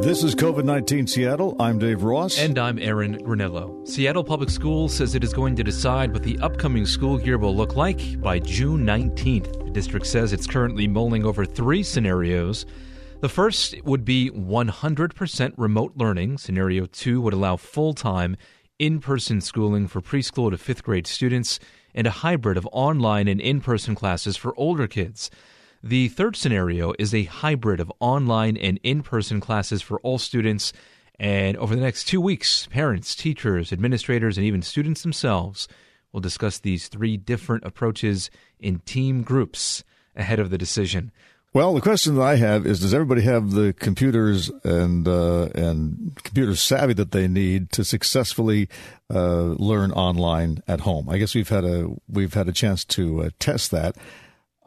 This is COVID 19 Seattle. I'm Dave Ross. And I'm Aaron Granillo. Seattle Public Schools says it is going to decide what the upcoming school year will look like by June 19th. The district says it's currently mulling over three scenarios. The first would be 100% remote learning. Scenario two would allow full time in person schooling for preschool to fifth grade students and a hybrid of online and in person classes for older kids. The third scenario is a hybrid of online and in person classes for all students. And over the next two weeks, parents, teachers, administrators, and even students themselves will discuss these three different approaches in team groups ahead of the decision. Well, the question that I have is: Does everybody have the computers and uh, and computer savvy that they need to successfully uh, learn online at home? I guess we've had a we've had a chance to uh, test that.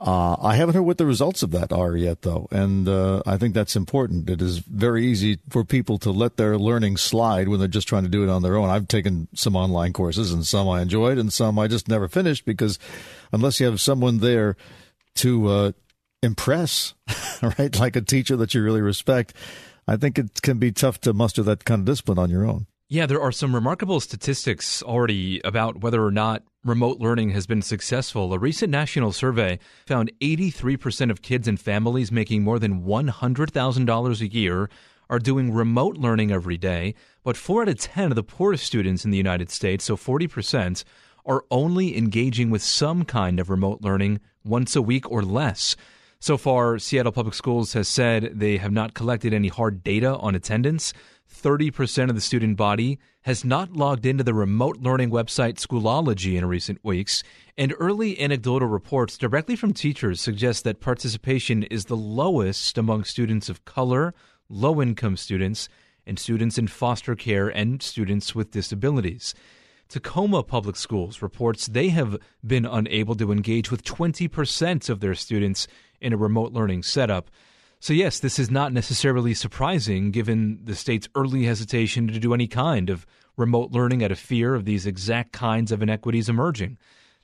Uh, I haven't heard what the results of that are yet, though, and uh, I think that's important. It is very easy for people to let their learning slide when they're just trying to do it on their own. I've taken some online courses, and some I enjoyed, and some I just never finished because unless you have someone there to uh, impress, right, like a teacher that you really respect, I think it can be tough to muster that kind of discipline on your own. Yeah, there are some remarkable statistics already about whether or not remote learning has been successful. A recent national survey found 83% of kids and families making more than $100,000 a year are doing remote learning every day, but 4 out of 10 of the poorest students in the United States, so 40%, are only engaging with some kind of remote learning once a week or less. So far, Seattle Public Schools has said they have not collected any hard data on attendance. 30% of the student body has not logged into the remote learning website Schoology in recent weeks, and early anecdotal reports directly from teachers suggest that participation is the lowest among students of color, low income students, and students in foster care and students with disabilities. Tacoma Public Schools reports they have been unable to engage with 20% of their students in a remote learning setup. So, yes, this is not necessarily surprising given the state's early hesitation to do any kind of remote learning out of fear of these exact kinds of inequities emerging.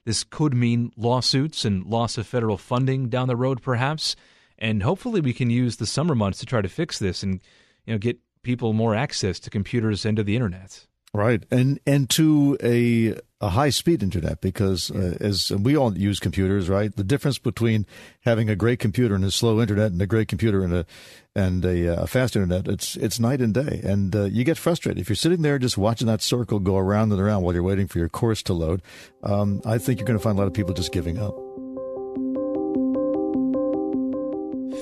This could mean lawsuits and loss of federal funding down the road, perhaps. And hopefully, we can use the summer months to try to fix this and you know, get people more access to computers and to the internet. Right, and and to a a high speed internet because uh, as we all use computers, right? The difference between having a great computer and a slow internet and a great computer and a and a, uh, a fast internet, it's it's night and day, and uh, you get frustrated if you're sitting there just watching that circle go around and around while you're waiting for your course to load. Um, I think you're going to find a lot of people just giving up.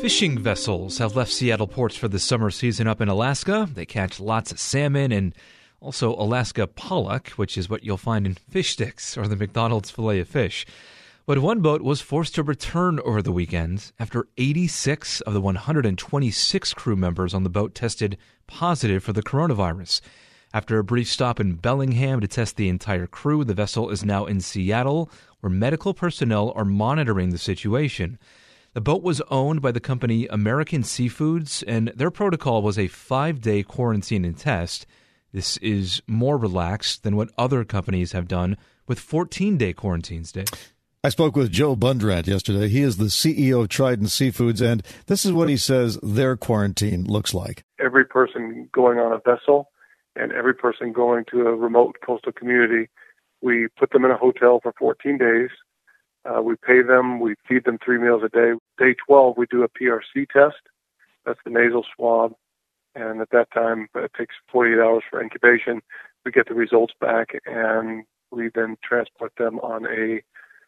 Fishing vessels have left Seattle ports for the summer season up in Alaska. They catch lots of salmon and also, Alaska pollock, which is what you'll find in fish sticks or the McDonald's filet of fish. But one boat was forced to return over the weekend after 86 of the 126 crew members on the boat tested positive for the coronavirus. After a brief stop in Bellingham to test the entire crew, the vessel is now in Seattle, where medical personnel are monitoring the situation. The boat was owned by the company American Seafoods, and their protocol was a five day quarantine and test. This is more relaxed than what other companies have done with 14 day quarantines, Dave. I spoke with Joe Bundrant yesterday. He is the CEO of Trident Seafoods, and this is what he says their quarantine looks like. Every person going on a vessel and every person going to a remote coastal community, we put them in a hotel for 14 days. Uh, we pay them, we feed them three meals a day. Day 12, we do a PRC test. That's the nasal swab and at that time it takes 48 hours for incubation. We get the results back, and we then transport them on a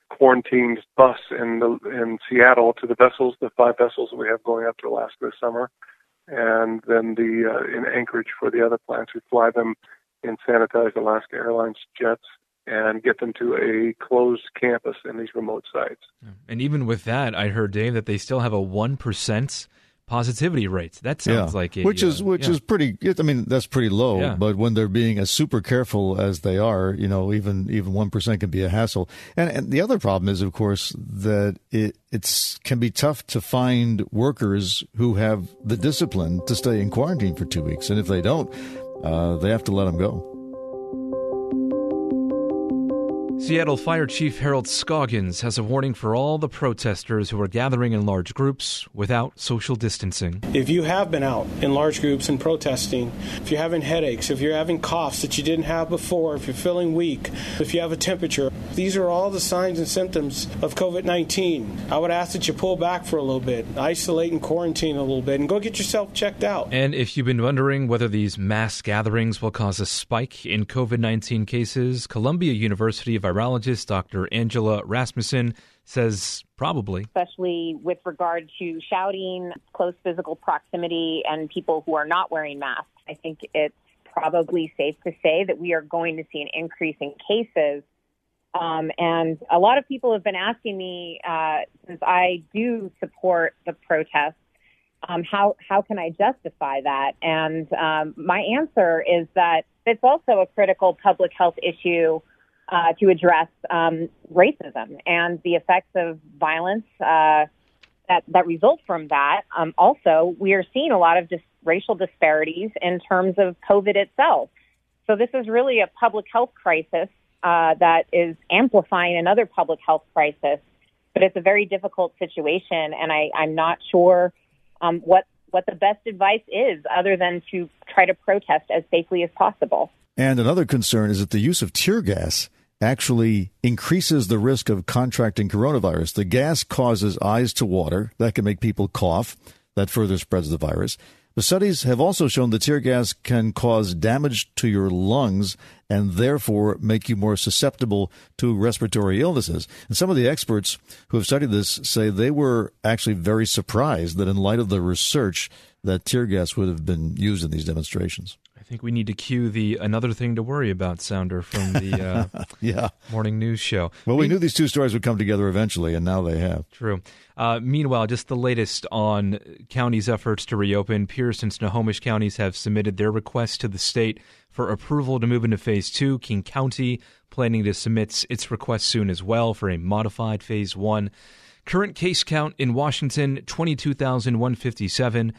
quarantined bus in the in Seattle to the vessels, the five vessels that we have going up to Alaska this summer, and then the uh, in Anchorage for the other plants. We fly them in sanitized Alaska Airlines jets and get them to a closed campus in these remote sites. And even with that, I heard Dave that they still have a one percent positivity rates. That sounds yeah. like a, which is uh, which yeah. is pretty. I mean, that's pretty low. Yeah. But when they're being as super careful as they are, you know, even even one percent can be a hassle. And and the other problem is, of course, that it it's can be tough to find workers who have the discipline to stay in quarantine for two weeks, and if they don't, uh, they have to let them go. Seattle Fire Chief Harold Scoggins has a warning for all the protesters who are gathering in large groups without social distancing. If you have been out in large groups and protesting, if you're having headaches, if you're having coughs that you didn't have before, if you're feeling weak, if you have a temperature, these are all the signs and symptoms of COVID 19. I would ask that you pull back for a little bit, isolate and quarantine a little bit, and go get yourself checked out. And if you've been wondering whether these mass gatherings will cause a spike in COVID 19 cases, Columbia University of virologist Dr. Angela Rasmussen says probably. Especially with regard to shouting, close physical proximity, and people who are not wearing masks. I think it's probably safe to say that we are going to see an increase in cases. Um, and a lot of people have been asking me, uh, since I do support the protests, um, how how can I justify that? And um, my answer is that it's also a critical public health issue uh, to address um, racism and the effects of violence uh, that that result from that. Um, also, we are seeing a lot of dis- racial disparities in terms of COVID itself. So this is really a public health crisis uh, that is amplifying another public health crisis. But it's a very difficult situation, and I, I'm not sure um, what what the best advice is, other than to try to protest as safely as possible. And another concern is that the use of tear gas actually increases the risk of contracting coronavirus. The gas causes eyes to water. That can make people cough. That further spreads the virus. The studies have also shown that tear gas can cause damage to your lungs and therefore make you more susceptible to respiratory illnesses. And some of the experts who have studied this say they were actually very surprised that in light of the research that tear gas would have been used in these demonstrations think we need to cue the another thing to worry about sounder from the uh, yeah morning news show. Well, we knew these two stories would come together eventually, and now they have. True. Uh, meanwhile, just the latest on counties' efforts to reopen. Pierce and Snohomish counties have submitted their requests to the state for approval to move into phase two. King County planning to submit its request soon as well for a modified phase one. Current case count in Washington 22,157.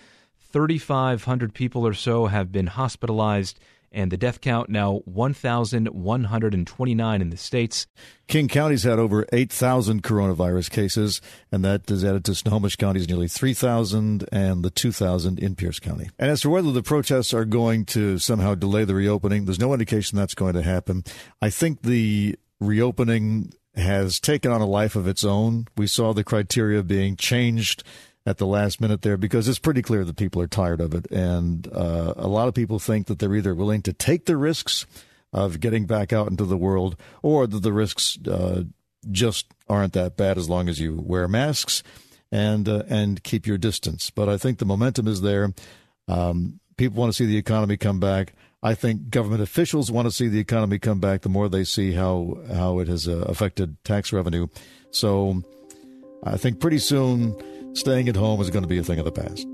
3,500 people or so have been hospitalized, and the death count now 1,129 in the states. King County's had over 8,000 coronavirus cases, and that is added to Snohomish County's nearly 3,000 and the 2,000 in Pierce County. And as to whether the protests are going to somehow delay the reopening, there's no indication that's going to happen. I think the reopening has taken on a life of its own. We saw the criteria being changed at the last minute there because it's pretty clear that people are tired of it. And uh, a lot of people think that they're either willing to take the risks of getting back out into the world or that the risks uh, just aren't that bad as long as you wear masks and uh, and keep your distance. But I think the momentum is there. Um, people want to see the economy come back. I think government officials want to see the economy come back. The more they see how how it has uh, affected tax revenue, so I think pretty soon staying at home is going to be a thing of the past.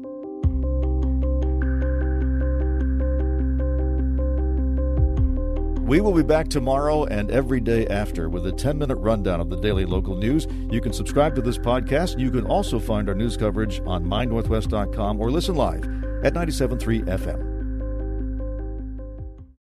We will be back tomorrow and every day after with a 10 minute rundown of the daily local news. You can subscribe to this podcast. You can also find our news coverage on mynorthwest.com or listen live at 97.3 FM.